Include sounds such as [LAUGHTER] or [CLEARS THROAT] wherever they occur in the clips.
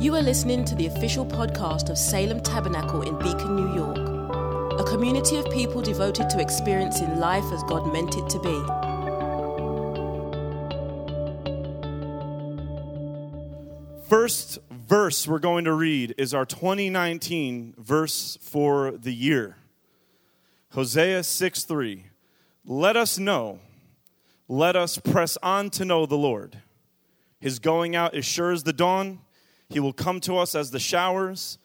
You are listening to the official podcast of Salem Tabernacle in Beacon, New York, a community of people devoted to experiencing life as God meant it to be. First verse we're going to read is our 2019 verse for the year. Hosea 6 3. Let us know, let us press on to know the Lord. His going out is sure as the dawn he will come to us as the showers,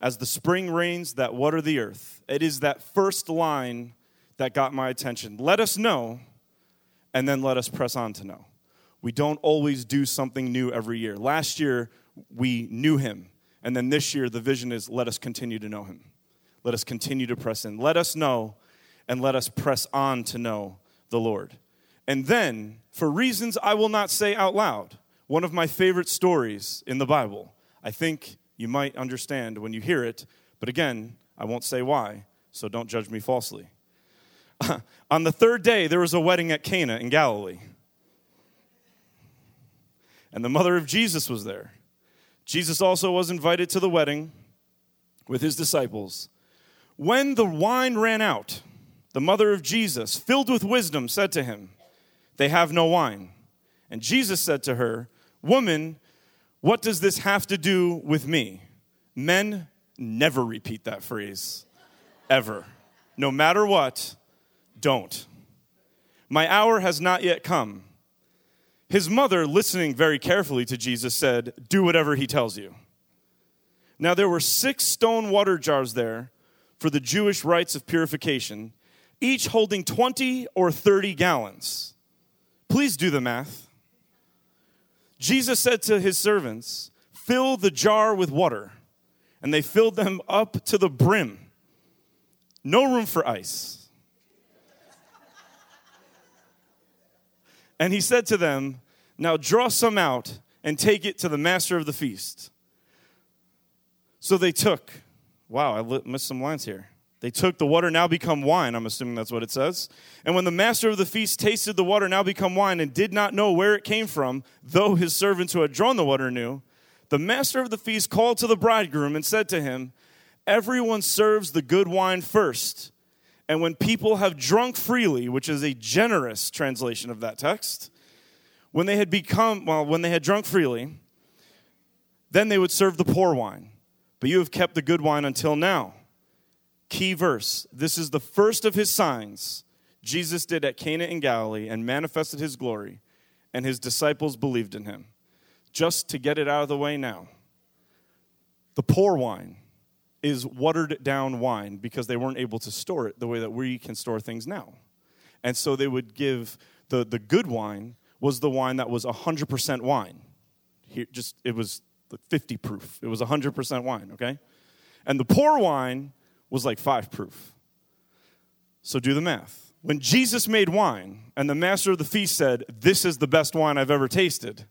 as the spring rains that water the earth. It is that first line that got my attention. Let us know, and then let us press on to know. We don't always do something new every year. Last year, we knew him. And then this year, the vision is let us continue to know him. Let us continue to press in. Let us know, and let us press on to know the Lord. And then, for reasons I will not say out loud, one of my favorite stories in the Bible. I think you might understand when you hear it, but again, I won't say why, so don't judge me falsely. [LAUGHS] On the third day, there was a wedding at Cana in Galilee. And the mother of Jesus was there. Jesus also was invited to the wedding with his disciples. When the wine ran out, the mother of Jesus, filled with wisdom, said to him, They have no wine. And Jesus said to her, Woman, what does this have to do with me? Men never repeat that phrase, ever. No matter what, don't. My hour has not yet come. His mother, listening very carefully to Jesus, said, Do whatever he tells you. Now there were six stone water jars there for the Jewish rites of purification, each holding 20 or 30 gallons. Please do the math. Jesus said to his servants, Fill the jar with water. And they filled them up to the brim. No room for ice. and he said to them, Now draw some out and take it to the master of the feast. So they took, wow, I missed some lines here. They took the water now become wine. I'm assuming that's what it says. And when the master of the feast tasted the water now become wine and did not know where it came from, though his servants who had drawn the water knew, the master of the feast called to the bridegroom and said to him, Everyone serves the good wine first. And when people have drunk freely, which is a generous translation of that text, when they had become, well, when they had drunk freely, then they would serve the poor wine. But you have kept the good wine until now. Key verse. This is the first of his signs Jesus did at Cana in Galilee and manifested his glory, and his disciples believed in him. Just to get it out of the way now, the poor wine is watered down wine because they weren't able to store it the way that we can store things now. And so they would give the, the good wine was the wine that was 100% wine. Here, just it was 50 proof. It was 100% wine, okay? And the poor wine was like five proof. So do the math. When Jesus made wine and the master of the feast said, This is the best wine I've ever tasted,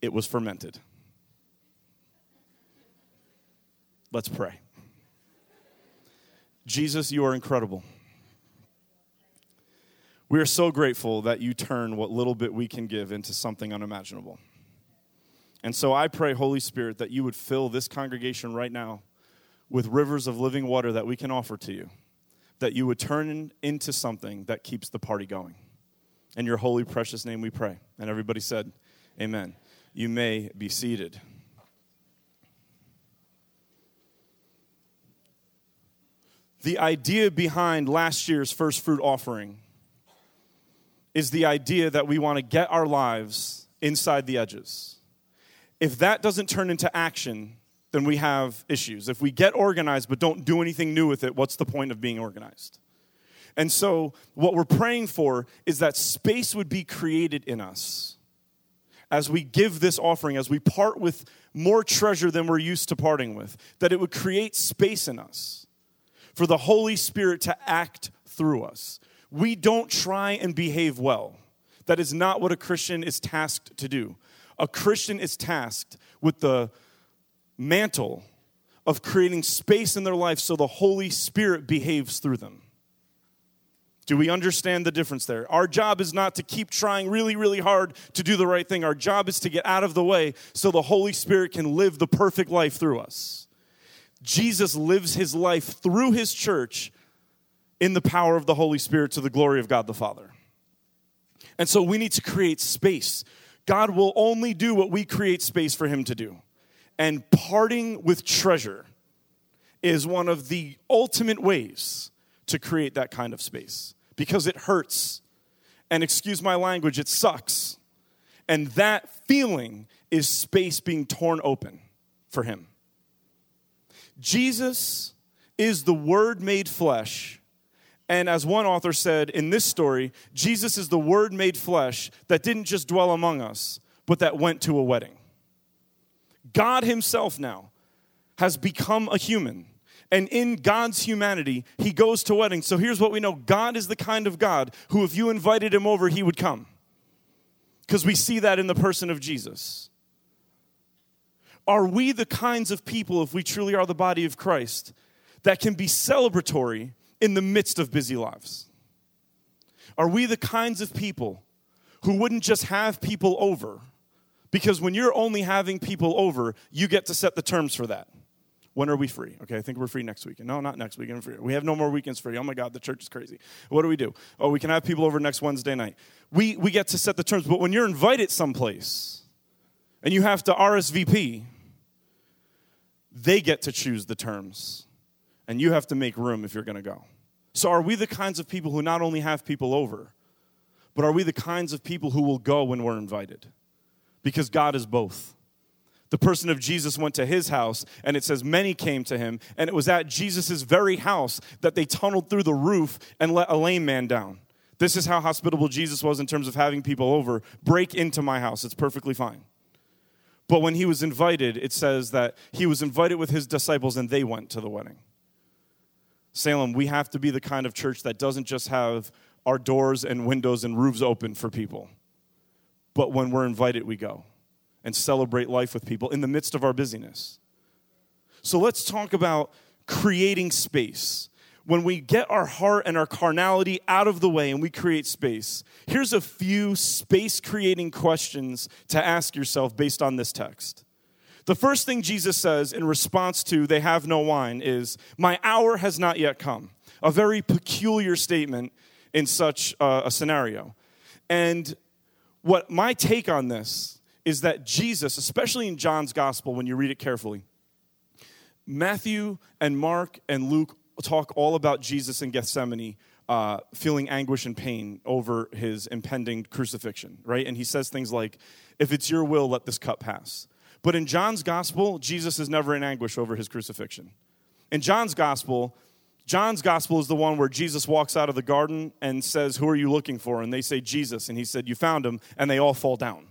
it was fermented. Let's pray. Jesus, you are incredible. We are so grateful that you turn what little bit we can give into something unimaginable. And so I pray, Holy Spirit, that you would fill this congregation right now with rivers of living water that we can offer to you, that you would turn into something that keeps the party going. In your holy, precious name we pray. And everybody said, Amen. You may be seated. The idea behind last year's first fruit offering is the idea that we want to get our lives inside the edges. If that doesn't turn into action, then we have issues. If we get organized but don't do anything new with it, what's the point of being organized? And so, what we're praying for is that space would be created in us as we give this offering, as we part with more treasure than we're used to parting with, that it would create space in us for the Holy Spirit to act through us. We don't try and behave well. That is not what a Christian is tasked to do. A Christian is tasked with the mantle of creating space in their life so the Holy Spirit behaves through them. Do we understand the difference there? Our job is not to keep trying really, really hard to do the right thing. Our job is to get out of the way so the Holy Spirit can live the perfect life through us. Jesus lives his life through his church in the power of the Holy Spirit to the glory of God the Father. And so we need to create space. God will only do what we create space for him to do. And parting with treasure is one of the ultimate ways to create that kind of space because it hurts. And excuse my language, it sucks. And that feeling is space being torn open for him. Jesus is the Word made flesh. And as one author said in this story, Jesus is the Word made flesh that didn't just dwell among us, but that went to a wedding. God Himself now has become a human. And in God's humanity, He goes to weddings. So here's what we know God is the kind of God who, if you invited Him over, He would come. Because we see that in the person of Jesus. Are we the kinds of people, if we truly are the body of Christ, that can be celebratory in the midst of busy lives? Are we the kinds of people who wouldn't just have people over? Because when you're only having people over, you get to set the terms for that. When are we free? Okay, I think we're free next weekend. No, not next weekend. We have no more weekends free. Oh my God, the church is crazy. What do we do? Oh, we can have people over next Wednesday night. We, we get to set the terms. But when you're invited someplace and you have to RSVP, they get to choose the terms. And you have to make room if you're going to go. So, are we the kinds of people who not only have people over, but are we the kinds of people who will go when we're invited? Because God is both. The person of Jesus went to his house, and it says many came to him, and it was at Jesus' very house that they tunneled through the roof and let a lame man down. This is how hospitable Jesus was in terms of having people over. Break into my house, it's perfectly fine. But when he was invited, it says that he was invited with his disciples and they went to the wedding. Salem, we have to be the kind of church that doesn't just have our doors and windows and roofs open for people, but when we're invited, we go and celebrate life with people in the midst of our busyness. So let's talk about creating space. When we get our heart and our carnality out of the way and we create space, here's a few space creating questions to ask yourself based on this text. The first thing Jesus says in response to they have no wine is, My hour has not yet come. A very peculiar statement in such uh, a scenario. And what my take on this is that Jesus, especially in John's gospel, when you read it carefully, Matthew and Mark and Luke talk all about Jesus in Gethsemane uh, feeling anguish and pain over his impending crucifixion, right? And he says things like, If it's your will, let this cup pass. But in John's gospel, Jesus is never in anguish over his crucifixion. In John's gospel, John's gospel is the one where Jesus walks out of the garden and says, Who are you looking for? And they say, Jesus. And he said, You found him. And they all fall down.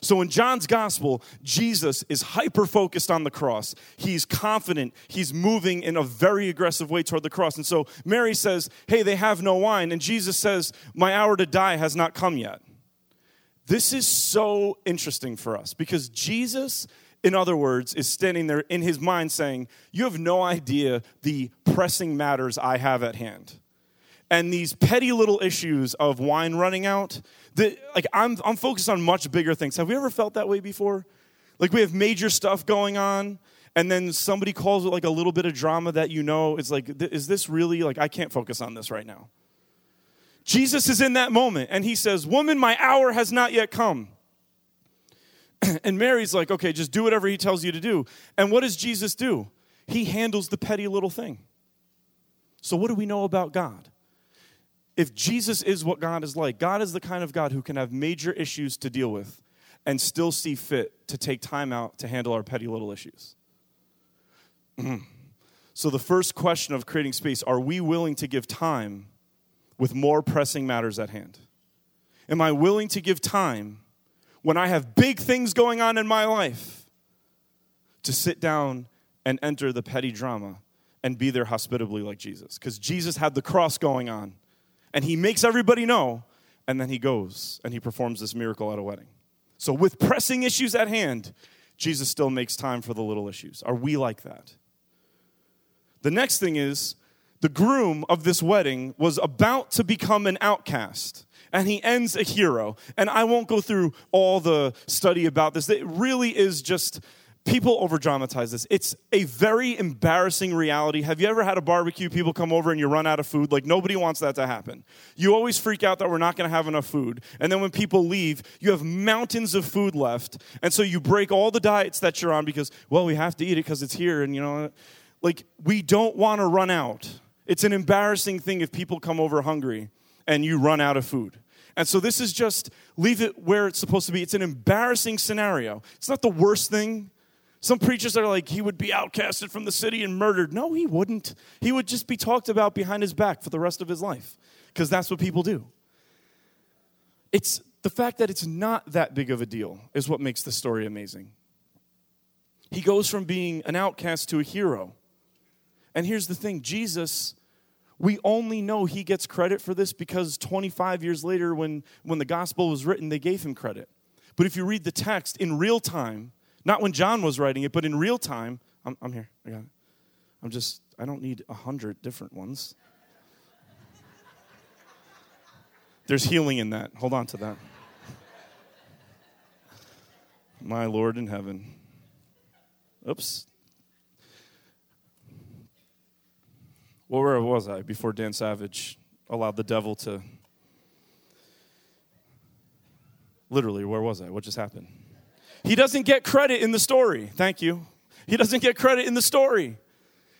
So in John's gospel, Jesus is hyper focused on the cross. He's confident. He's moving in a very aggressive way toward the cross. And so Mary says, Hey, they have no wine. And Jesus says, My hour to die has not come yet. This is so interesting for us because Jesus, in other words, is standing there in his mind saying, You have no idea the pressing matters I have at hand. And these petty little issues of wine running out that like I'm, I'm focused on much bigger things. Have we ever felt that way before? Like we have major stuff going on and then somebody calls it like a little bit of drama that you know it's like is this really like i can't focus on this right now. Jesus is in that moment and he says woman my hour has not yet come [CLEARS THROAT] and mary's like okay just do whatever he tells you to do and what does jesus do he handles the petty little thing so what do we know about god if Jesus is what God is like, God is the kind of God who can have major issues to deal with and still see fit to take time out to handle our petty little issues. [CLEARS THROAT] so, the first question of creating space are we willing to give time with more pressing matters at hand? Am I willing to give time when I have big things going on in my life to sit down and enter the petty drama and be there hospitably like Jesus? Because Jesus had the cross going on and he makes everybody know, and then he goes and he performs this miracle at a wedding. So, with pressing issues at hand, Jesus still makes time for the little issues. Are we like that? The next thing is the groom of this wedding was about to become an outcast and he ends a hero. And I won't go through all the study about this. It really is just people over dramatize this. It's a very embarrassing reality. Have you ever had a barbecue, people come over and you run out of food? Like, nobody wants that to happen. You always freak out that we're not going to have enough food. And then when people leave, you have mountains of food left. And so you break all the diets that you're on because, well, we have to eat it because it's here. And, you know, like, we don't want to run out. It's an embarrassing thing if people come over hungry and you run out of food. And so this is just leave it where it's supposed to be. It's an embarrassing scenario. It's not the worst thing. Some preachers are like, he would be outcasted from the city and murdered. No, he wouldn't. He would just be talked about behind his back for the rest of his life because that's what people do. It's the fact that it's not that big of a deal is what makes the story amazing. He goes from being an outcast to a hero. And here's the thing Jesus we only know he gets credit for this because 25 years later, when, when the gospel was written, they gave him credit. But if you read the text in real time, not when John was writing it, but in real time, I'm, I'm here, I got it. I'm just, I don't need a hundred different ones. There's healing in that. Hold on to that. My Lord in heaven. Oops, Well, where was I before Dan Savage allowed the devil to. Literally, where was I? What just happened? He doesn't get credit in the story. Thank you. He doesn't get credit in the story.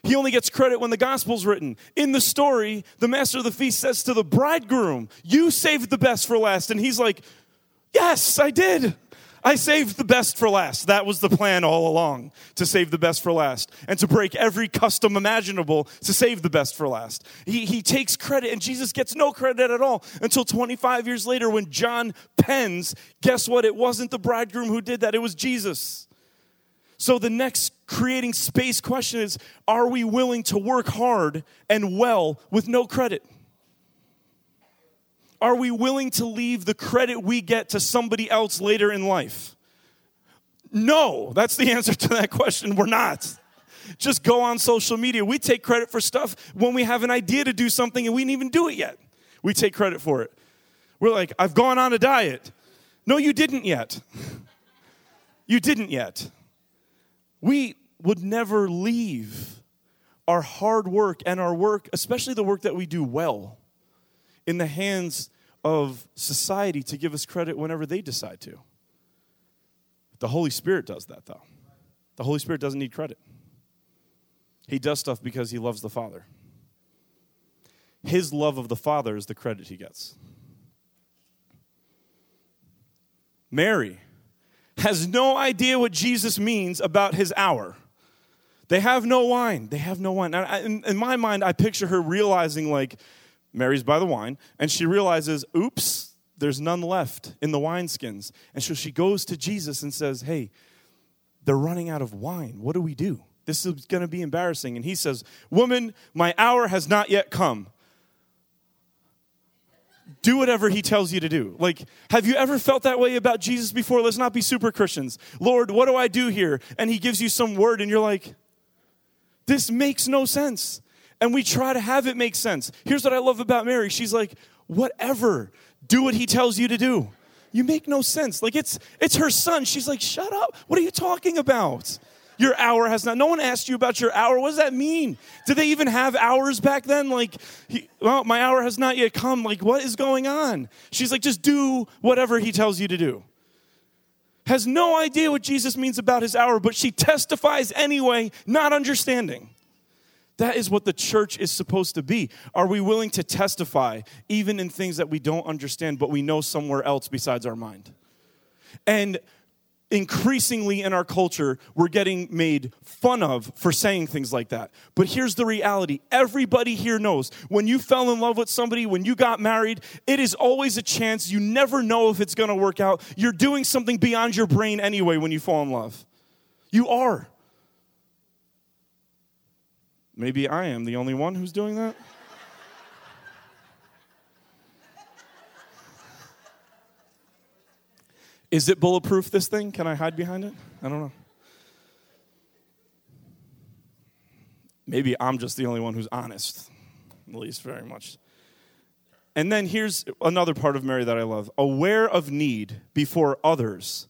He only gets credit when the gospel's written. In the story, the master of the feast says to the bridegroom, You saved the best for last. And he's like, Yes, I did. I saved the best for last. That was the plan all along to save the best for last and to break every custom imaginable to save the best for last. He, he takes credit, and Jesus gets no credit at all until 25 years later when John pens, guess what? It wasn't the bridegroom who did that, it was Jesus. So the next creating space question is are we willing to work hard and well with no credit? Are we willing to leave the credit we get to somebody else later in life? No, that's the [LAUGHS] answer to that question. We're not. Just go on social media. We take credit for stuff when we have an idea to do something and we didn't even do it yet. We take credit for it. We're like, I've gone on a diet. No, you didn't yet. [LAUGHS] You didn't yet. We would never leave our hard work and our work, especially the work that we do well, in the hands of society to give us credit whenever they decide to. The Holy Spirit does that, though. The Holy Spirit doesn't need credit. He does stuff because he loves the Father. His love of the Father is the credit he gets. Mary has no idea what Jesus means about his hour. They have no wine. They have no wine. In, in my mind, I picture her realizing, like, Mary's by the wine, and she realizes, oops, there's none left in the wineskins. And so she goes to Jesus and says, Hey, they're running out of wine. What do we do? This is going to be embarrassing. And he says, Woman, my hour has not yet come. Do whatever he tells you to do. Like, have you ever felt that way about Jesus before? Let's not be super Christians. Lord, what do I do here? And he gives you some word, and you're like, This makes no sense and we try to have it make sense. Here's what I love about Mary. She's like, whatever, do what he tells you to do. You make no sense. Like it's it's her son. She's like, shut up. What are you talking about? Your hour has not. No one asked you about your hour. What does that mean? Did they even have hours back then? Like, he, well, my hour has not yet come. Like, what is going on? She's like, just do whatever he tells you to do. Has no idea what Jesus means about his hour, but she testifies anyway, not understanding. That is what the church is supposed to be. Are we willing to testify even in things that we don't understand, but we know somewhere else besides our mind? And increasingly in our culture, we're getting made fun of for saying things like that. But here's the reality everybody here knows when you fell in love with somebody, when you got married, it is always a chance. You never know if it's gonna work out. You're doing something beyond your brain anyway when you fall in love. You are. Maybe I am the only one who's doing that? Is it bulletproof, this thing? Can I hide behind it? I don't know. Maybe I'm just the only one who's honest. at least very much. And then here's another part of Mary that I love aware of need before others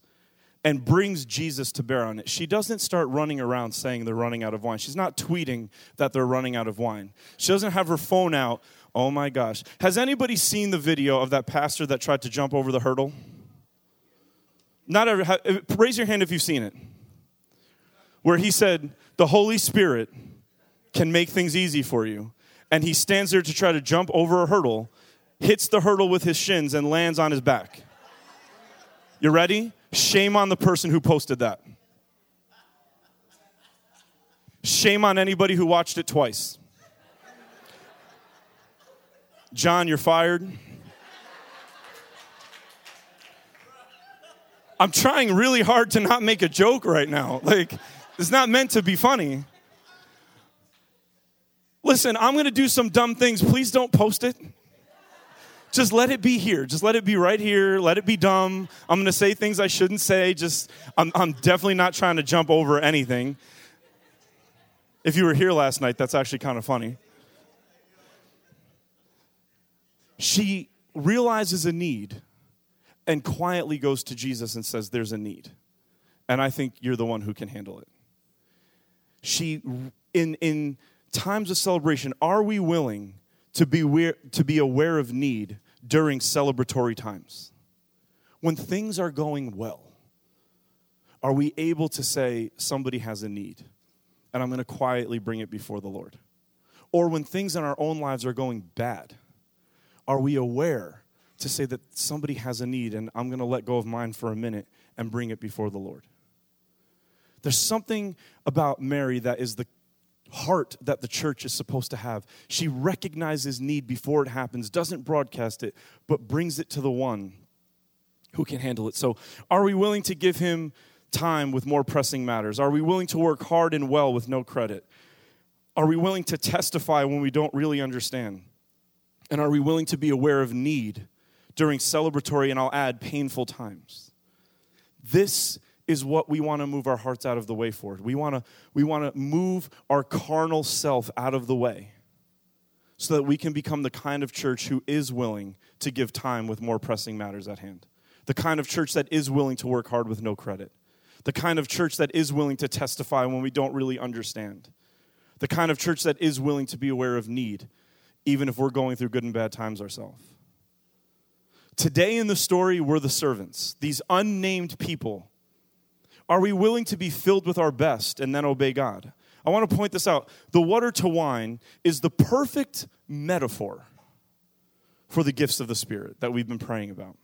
and brings Jesus to bear on it. She doesn't start running around saying they're running out of wine. She's not tweeting that they're running out of wine. She doesn't have her phone out. Oh my gosh. Has anybody seen the video of that pastor that tried to jump over the hurdle? Not ever. Eh, raise your hand if you've seen it. Where he said, The Holy Spirit can make things easy for you. And he stands there to try to jump over a hurdle, hits the hurdle with his shins, and lands on his back. You ready? Shame on the person who posted that. Shame on anybody who watched it twice. John, you're fired. I'm trying really hard to not make a joke right now. Like, it's not meant to be funny. Listen, I'm going to do some dumb things. Please don't post it. Just let it be here. Just let it be right here. Let it be dumb. I'm going to say things I shouldn't say. Just, I'm, I'm definitely not trying to jump over anything. If you were here last night, that's actually kind of funny. She realizes a need and quietly goes to Jesus and says, There's a need. And I think you're the one who can handle it. She, in, in times of celebration, are we willing to be, aware, to be aware of need during celebratory times? When things are going well, are we able to say, Somebody has a need, and I'm going to quietly bring it before the Lord? Or when things in our own lives are going bad, are we aware to say that somebody has a need and I'm going to let go of mine for a minute and bring it before the Lord? There's something about Mary that is the heart that the church is supposed to have. She recognizes need before it happens, doesn't broadcast it, but brings it to the one who can handle it. So, are we willing to give him time with more pressing matters? Are we willing to work hard and well with no credit? Are we willing to testify when we don't really understand? And are we willing to be aware of need during celebratory and I'll add painful times? This is what we want to move our hearts out of the way for. We want to we want to move our carnal self out of the way so that we can become the kind of church who is willing to give time with more pressing matters at hand. The kind of church that is willing to work hard with no credit. The kind of church that is willing to testify when we don't really understand. The kind of church that is willing to be aware of need even if we're going through good and bad times ourselves. Today in the story, we're the servants, these unnamed people. Are we willing to be filled with our best and then obey God? I want to point this out. The water to wine is the perfect metaphor for the gifts of the Spirit that we've been praying about.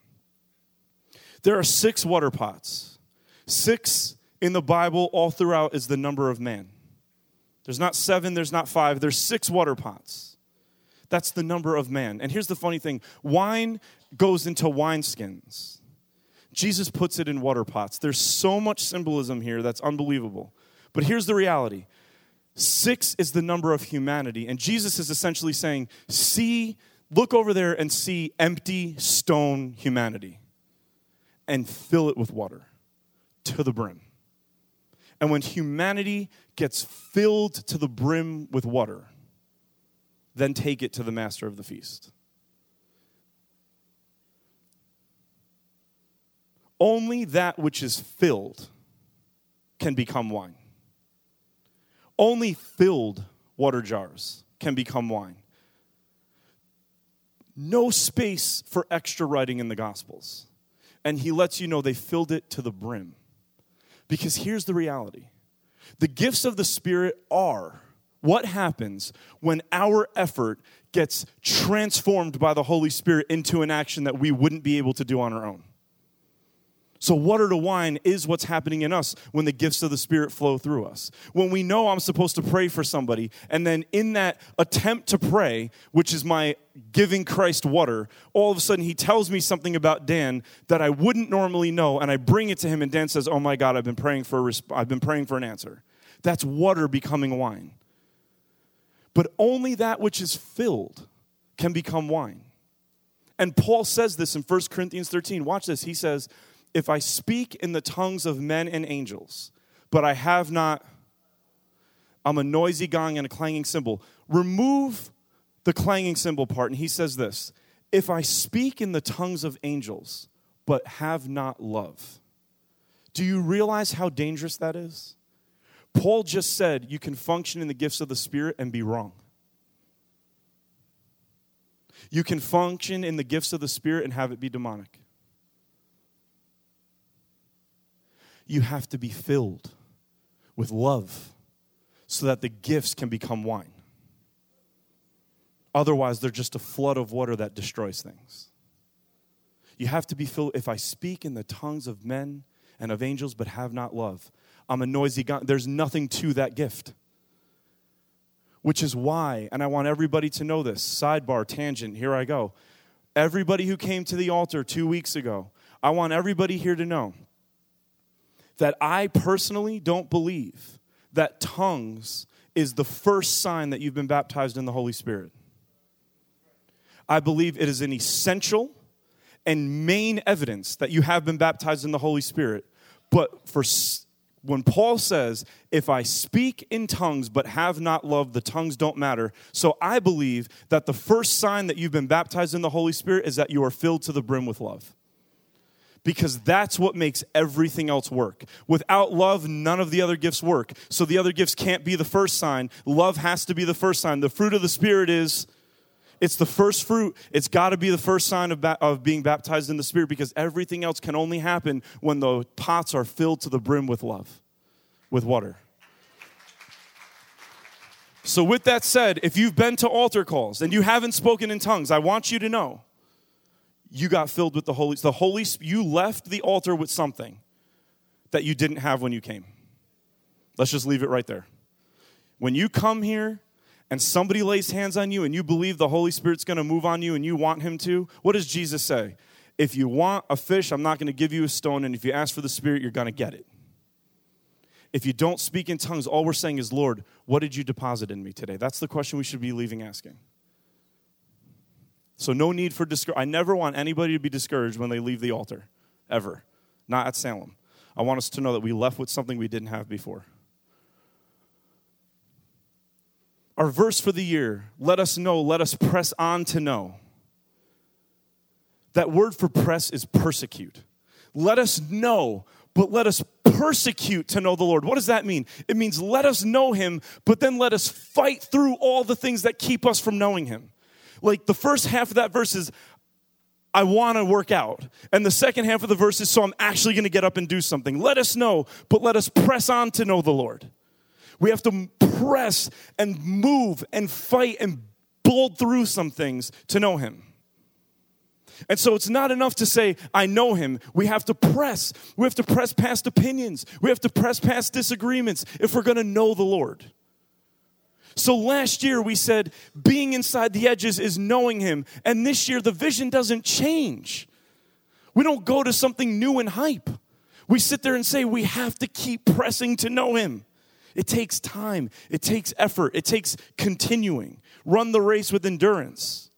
There are six water pots. Six in the Bible, all throughout, is the number of man. There's not seven, there's not five, there's six water pots. That's the number of man. And here's the funny thing wine goes into wineskins. Jesus puts it in water pots. There's so much symbolism here that's unbelievable. But here's the reality six is the number of humanity. And Jesus is essentially saying, see, look over there and see empty stone humanity and fill it with water to the brim. And when humanity gets filled to the brim with water, then take it to the master of the feast. Only that which is filled can become wine. Only filled water jars can become wine. No space for extra writing in the Gospels. And he lets you know they filled it to the brim. Because here's the reality the gifts of the Spirit are what happens when our effort gets transformed by the Holy Spirit into an action that we wouldn't be able to do on our own? So, water to wine is what's happening in us when the gifts of the Spirit flow through us. When we know I'm supposed to pray for somebody, and then in that attempt to pray, which is my giving Christ water, all of a sudden he tells me something about Dan that I wouldn't normally know, and I bring it to him, and Dan says, "Oh my God, I've been praying for a resp- I've been praying for an answer." That's water becoming wine but only that which is filled can become wine. And Paul says this in 1 Corinthians 13. Watch this. He says, If I speak in the tongues of men and angels, but I have not, I'm a noisy gong and a clanging cymbal. Remove the clanging cymbal part, and he says this If I speak in the tongues of angels, but have not love, do you realize how dangerous that is? Paul just said you can function in the gifts of the Spirit and be wrong. You can function in the gifts of the Spirit and have it be demonic. You have to be filled with love so that the gifts can become wine. Otherwise, they're just a flood of water that destroys things. You have to be filled. If I speak in the tongues of men and of angels but have not love, I'm a noisy gong. There's nothing to that gift. Which is why, and I want everybody to know this sidebar, tangent, here I go. Everybody who came to the altar two weeks ago, I want everybody here to know that I personally don't believe that tongues is the first sign that you've been baptized in the Holy Spirit. I believe it is an essential and main evidence that you have been baptized in the Holy Spirit. But for when Paul says, if I speak in tongues but have not love, the tongues don't matter. So I believe that the first sign that you've been baptized in the Holy Spirit is that you are filled to the brim with love. Because that's what makes everything else work. Without love, none of the other gifts work. So the other gifts can't be the first sign. Love has to be the first sign. The fruit of the Spirit is it's the first fruit. It's got to be the first sign of, ba- of being baptized in the Spirit because everything else can only happen when the pots are filled to the brim with love, with water. So, with that said, if you've been to altar calls and you haven't spoken in tongues, I want you to know you got filled with the Holy the Holy you left the altar with something that you didn't have when you came. Let's just leave it right there. When you come here and somebody lays hands on you and you believe the Holy Spirit's going to move on you and you want him to, what does Jesus say? If you want a fish, I'm not going to give you a stone, and if you ask for the Spirit, you're going to get it. If you don't speak in tongues, all we're saying is, Lord, what did you deposit in me today? That's the question we should be leaving asking. So, no need for discouragement. I never want anybody to be discouraged when they leave the altar, ever. Not at Salem. I want us to know that we left with something we didn't have before. Our verse for the year let us know, let us press on to know. That word for press is persecute. Let us know, but let us persecute to know the Lord. What does that mean? It means let us know Him, but then let us fight through all the things that keep us from knowing Him. Like the first half of that verse is, I want to work out. And the second half of the verse is, so I'm actually going to get up and do something. Let us know, but let us press on to know the Lord. We have to press and move and fight and build through some things to know Him. And so it's not enough to say, I know him. We have to press. We have to press past opinions. We have to press past disagreements if we're going to know the Lord. So last year we said being inside the edges is knowing him. And this year the vision doesn't change. We don't go to something new and hype. We sit there and say we have to keep pressing to know him. It takes time, it takes effort, it takes continuing. Run the race with endurance.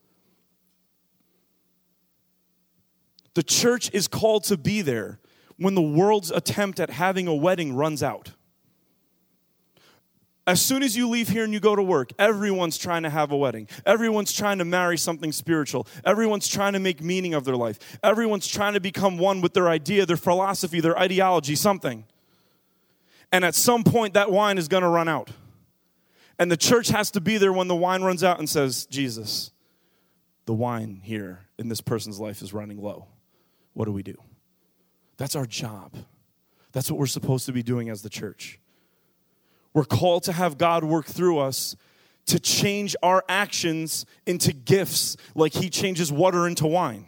The church is called to be there when the world's attempt at having a wedding runs out. As soon as you leave here and you go to work, everyone's trying to have a wedding. Everyone's trying to marry something spiritual. Everyone's trying to make meaning of their life. Everyone's trying to become one with their idea, their philosophy, their ideology, something. And at some point, that wine is going to run out. And the church has to be there when the wine runs out and says, Jesus, the wine here in this person's life is running low. What do we do? That's our job. That's what we're supposed to be doing as the church. We're called to have God work through us to change our actions into gifts like He changes water into wine.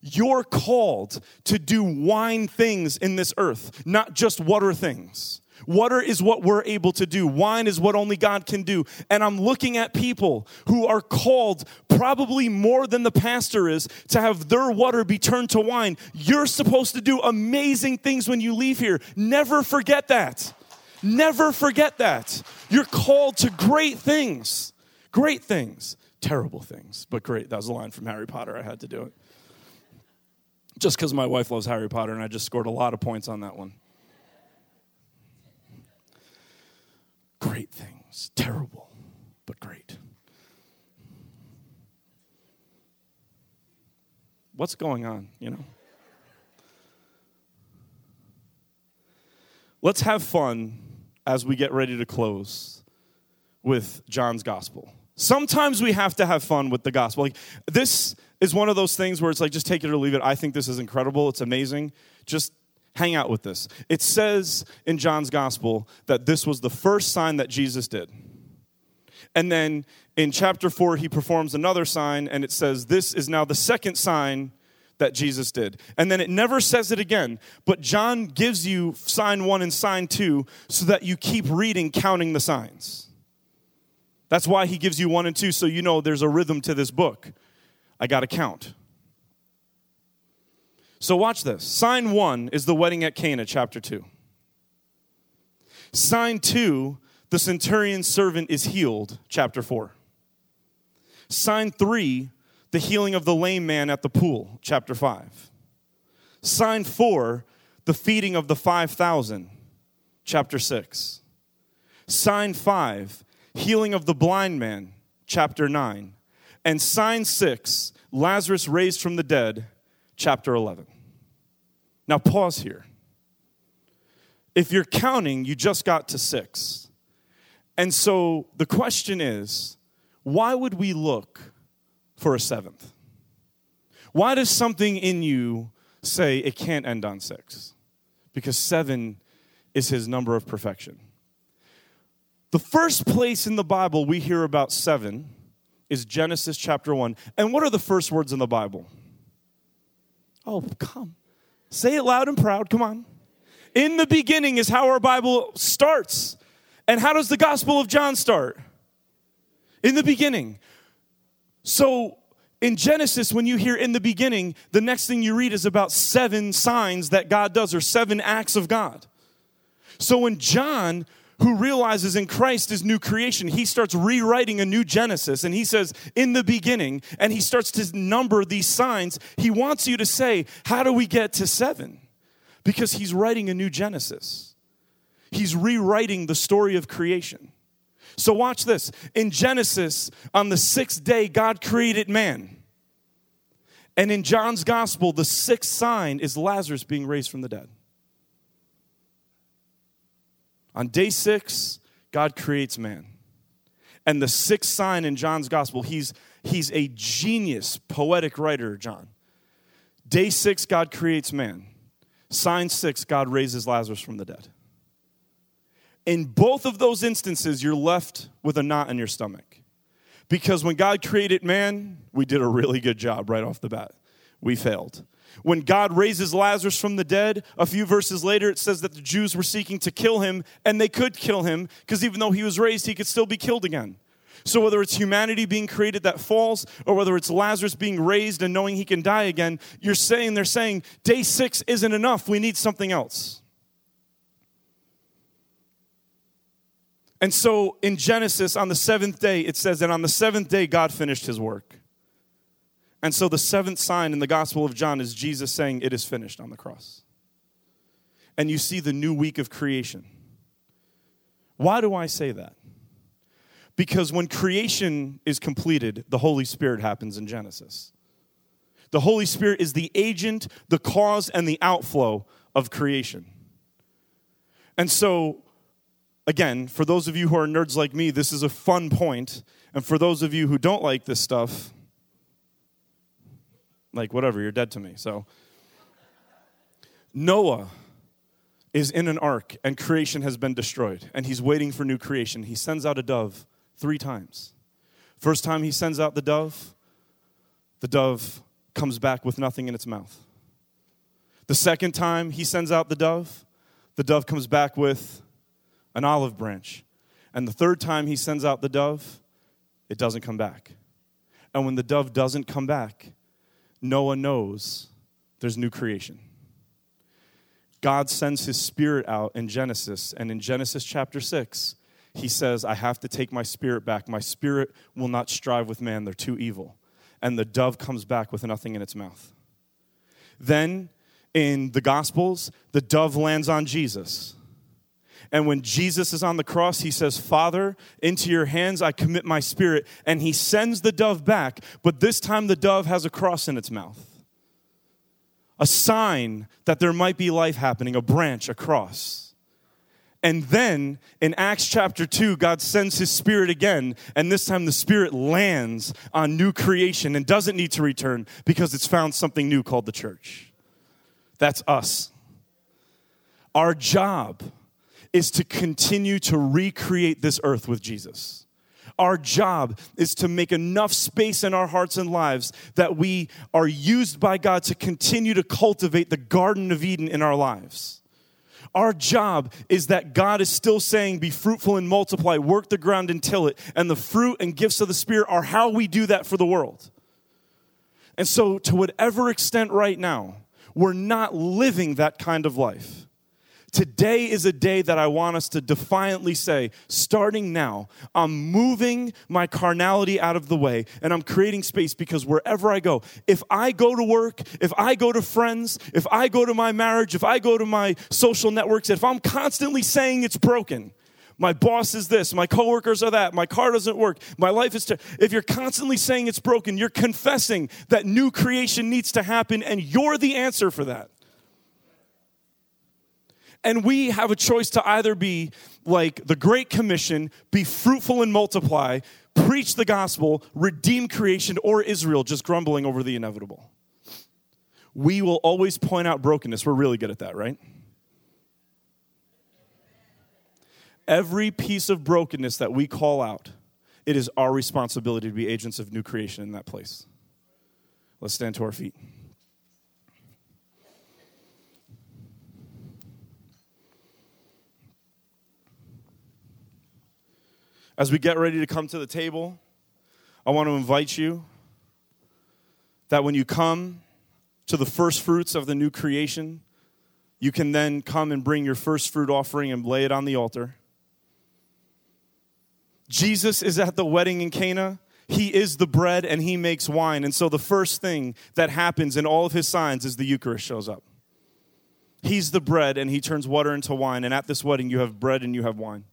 You're called to do wine things in this earth, not just water things. Water is what we're able to do. Wine is what only God can do. And I'm looking at people who are called probably more than the pastor is to have their water be turned to wine. You're supposed to do amazing things when you leave here. Never forget that. Never forget that. You're called to great things. Great things. Terrible things, but great. That was a line from Harry Potter. I had to do it. Just because my wife loves Harry Potter, and I just scored a lot of points on that one. Great things. Terrible, but great. What's going on, you know? Let's have fun as we get ready to close with John's gospel. Sometimes we have to have fun with the gospel. Like this is one of those things where it's like just take it or leave it. I think this is incredible. It's amazing. Just hang out with this. It says in John's gospel that this was the first sign that Jesus did. And then in chapter 4 he performs another sign and it says this is now the second sign that Jesus did. And then it never says it again, but John gives you sign 1 and sign 2 so that you keep reading counting the signs. That's why he gives you 1 and 2 so you know there's a rhythm to this book. I got to count. So watch this. Sign one is the wedding at Cana, chapter two. Sign two, the centurion's servant is healed, chapter four. Sign three, the healing of the lame man at the pool, chapter five. Sign four, the feeding of the 5,000, chapter six. Sign five, healing of the blind man, chapter nine. And sign six, Lazarus raised from the dead, chapter 11. Now, pause here. If you're counting, you just got to six. And so the question is why would we look for a seventh? Why does something in you say it can't end on six? Because seven is his number of perfection. The first place in the Bible we hear about seven is Genesis chapter 1. And what are the first words in the Bible? Oh, come. Say it loud and proud. Come on. In the beginning is how our Bible starts. And how does the Gospel of John start? In the beginning. So in Genesis, when you hear in the beginning, the next thing you read is about seven signs that God does or seven acts of God. So when John who realizes in Christ is new creation, he starts rewriting a new Genesis and he says, in the beginning, and he starts to number these signs. He wants you to say, How do we get to seven? Because he's writing a new Genesis. He's rewriting the story of creation. So, watch this. In Genesis, on the sixth day, God created man. And in John's gospel, the sixth sign is Lazarus being raised from the dead. On day six, God creates man. And the sixth sign in John's gospel, he's, he's a genius, poetic writer, John. Day six, God creates man. Sign six, God raises Lazarus from the dead. In both of those instances, you're left with a knot in your stomach. Because when God created man, we did a really good job right off the bat. We failed. When God raises Lazarus from the dead, a few verses later, it says that the Jews were seeking to kill him, and they could kill him because even though he was raised, he could still be killed again. So, whether it's humanity being created that falls, or whether it's Lazarus being raised and knowing he can die again, you're saying, they're saying, day six isn't enough. We need something else. And so in Genesis, on the seventh day, it says that on the seventh day, God finished his work. And so the seventh sign in the Gospel of John is Jesus saying, It is finished on the cross. And you see the new week of creation. Why do I say that? Because when creation is completed, the Holy Spirit happens in Genesis. The Holy Spirit is the agent, the cause, and the outflow of creation. And so, again, for those of you who are nerds like me, this is a fun point. And for those of you who don't like this stuff, like, whatever, you're dead to me. So, Noah is in an ark and creation has been destroyed and he's waiting for new creation. He sends out a dove three times. First time he sends out the dove, the dove comes back with nothing in its mouth. The second time he sends out the dove, the dove comes back with an olive branch. And the third time he sends out the dove, it doesn't come back. And when the dove doesn't come back, Noah knows there's new creation. God sends his spirit out in Genesis, and in Genesis chapter 6, he says, I have to take my spirit back. My spirit will not strive with man, they're too evil. And the dove comes back with nothing in its mouth. Then in the Gospels, the dove lands on Jesus. And when Jesus is on the cross, he says, Father, into your hands I commit my spirit. And he sends the dove back, but this time the dove has a cross in its mouth. a sign that there might be life happening, a branch, a cross. And then in Acts chapter 2, God sends his spirit again, and this time the spirit lands on new creation and doesn't need to return because it's found something new called the church. That's us. Our job is to continue to recreate this earth with Jesus. Our job is to make enough space in our hearts and lives that we are used by God to continue to cultivate the Garden of Eden in our lives. Our job is that God is still saying, Be fruitful and multiply, work the ground and till it. And the fruit and gifts of the Spirit are how we do that for the world. And so, to whatever extent right now, we're not living that kind of life. Today is a day that I want us to defiantly say, starting now, I'm moving my carnality out of the way and I'm creating space because wherever I go, if I go to work, if I go to friends, if I go to my marriage, if I go to my social networks, if I'm constantly saying it's broken, my boss is this, my coworkers are that, my car doesn't work, my life is. Ter-. If you're constantly saying it's broken, you're confessing that new creation needs to happen, and you're the answer for that. And we have a choice to either be like the Great Commission, be fruitful and multiply, preach the gospel, redeem creation, or Israel just grumbling over the inevitable. We will always point out brokenness. We're really good at that, right? Every piece of brokenness that we call out, it is our responsibility to be agents of new creation in that place. Let's stand to our feet. As we get ready to come to the table, I want to invite you that when you come to the first fruits of the new creation, you can then come and bring your first fruit offering and lay it on the altar. Jesus is at the wedding in Cana. He is the bread and he makes wine. And so the first thing that happens in all of his signs is the Eucharist shows up. He's the bread and he turns water into wine. And at this wedding, you have bread and you have wine.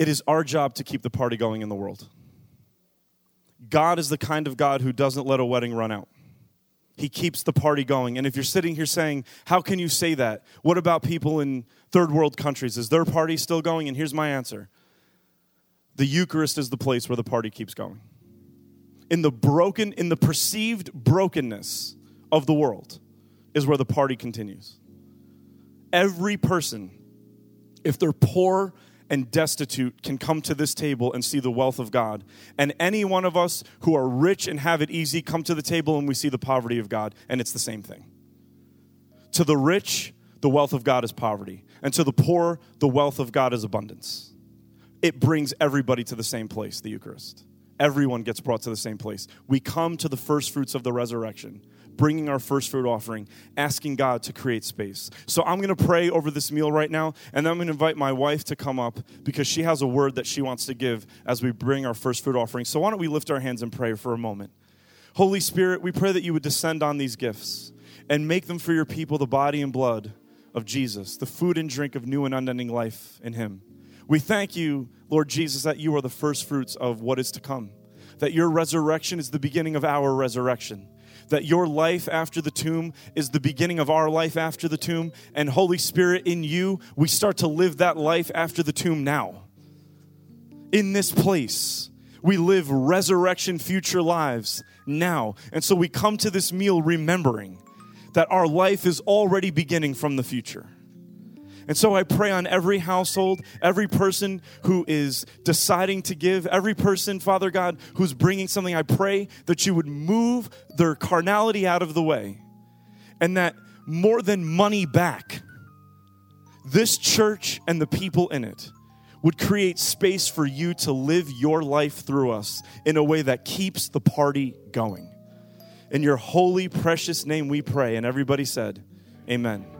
It is our job to keep the party going in the world. God is the kind of God who doesn't let a wedding run out. He keeps the party going. And if you're sitting here saying, How can you say that? What about people in third world countries? Is their party still going? And here's my answer the Eucharist is the place where the party keeps going. In the broken, in the perceived brokenness of the world, is where the party continues. Every person, if they're poor and destitute can come to this table and see the wealth of God. And any one of us who are rich and have it easy come to the table and we see the poverty of God, and it's the same thing. To the rich, the wealth of God is poverty, and to the poor, the wealth of God is abundance. It brings everybody to the same place, the Eucharist. Everyone gets brought to the same place. We come to the first fruits of the resurrection bringing our first fruit offering, asking God to create space. So I'm going to pray over this meal right now, and then I'm going to invite my wife to come up because she has a word that she wants to give as we bring our first fruit offering. So why don't we lift our hands and pray for a moment? Holy Spirit, we pray that you would descend on these gifts and make them for your people the body and blood of Jesus, the food and drink of new and unending life in Him. We thank you, Lord Jesus, that you are the first fruits of what is to come, that your resurrection is the beginning of our resurrection that your life after the tomb is the beginning of our life after the tomb. And Holy Spirit, in you, we start to live that life after the tomb now. In this place, we live resurrection future lives now. And so we come to this meal remembering that our life is already beginning from the future. And so I pray on every household, every person who is deciding to give, every person, Father God, who's bringing something, I pray that you would move their carnality out of the way and that more than money back, this church and the people in it would create space for you to live your life through us in a way that keeps the party going. In your holy, precious name we pray. And everybody said, Amen.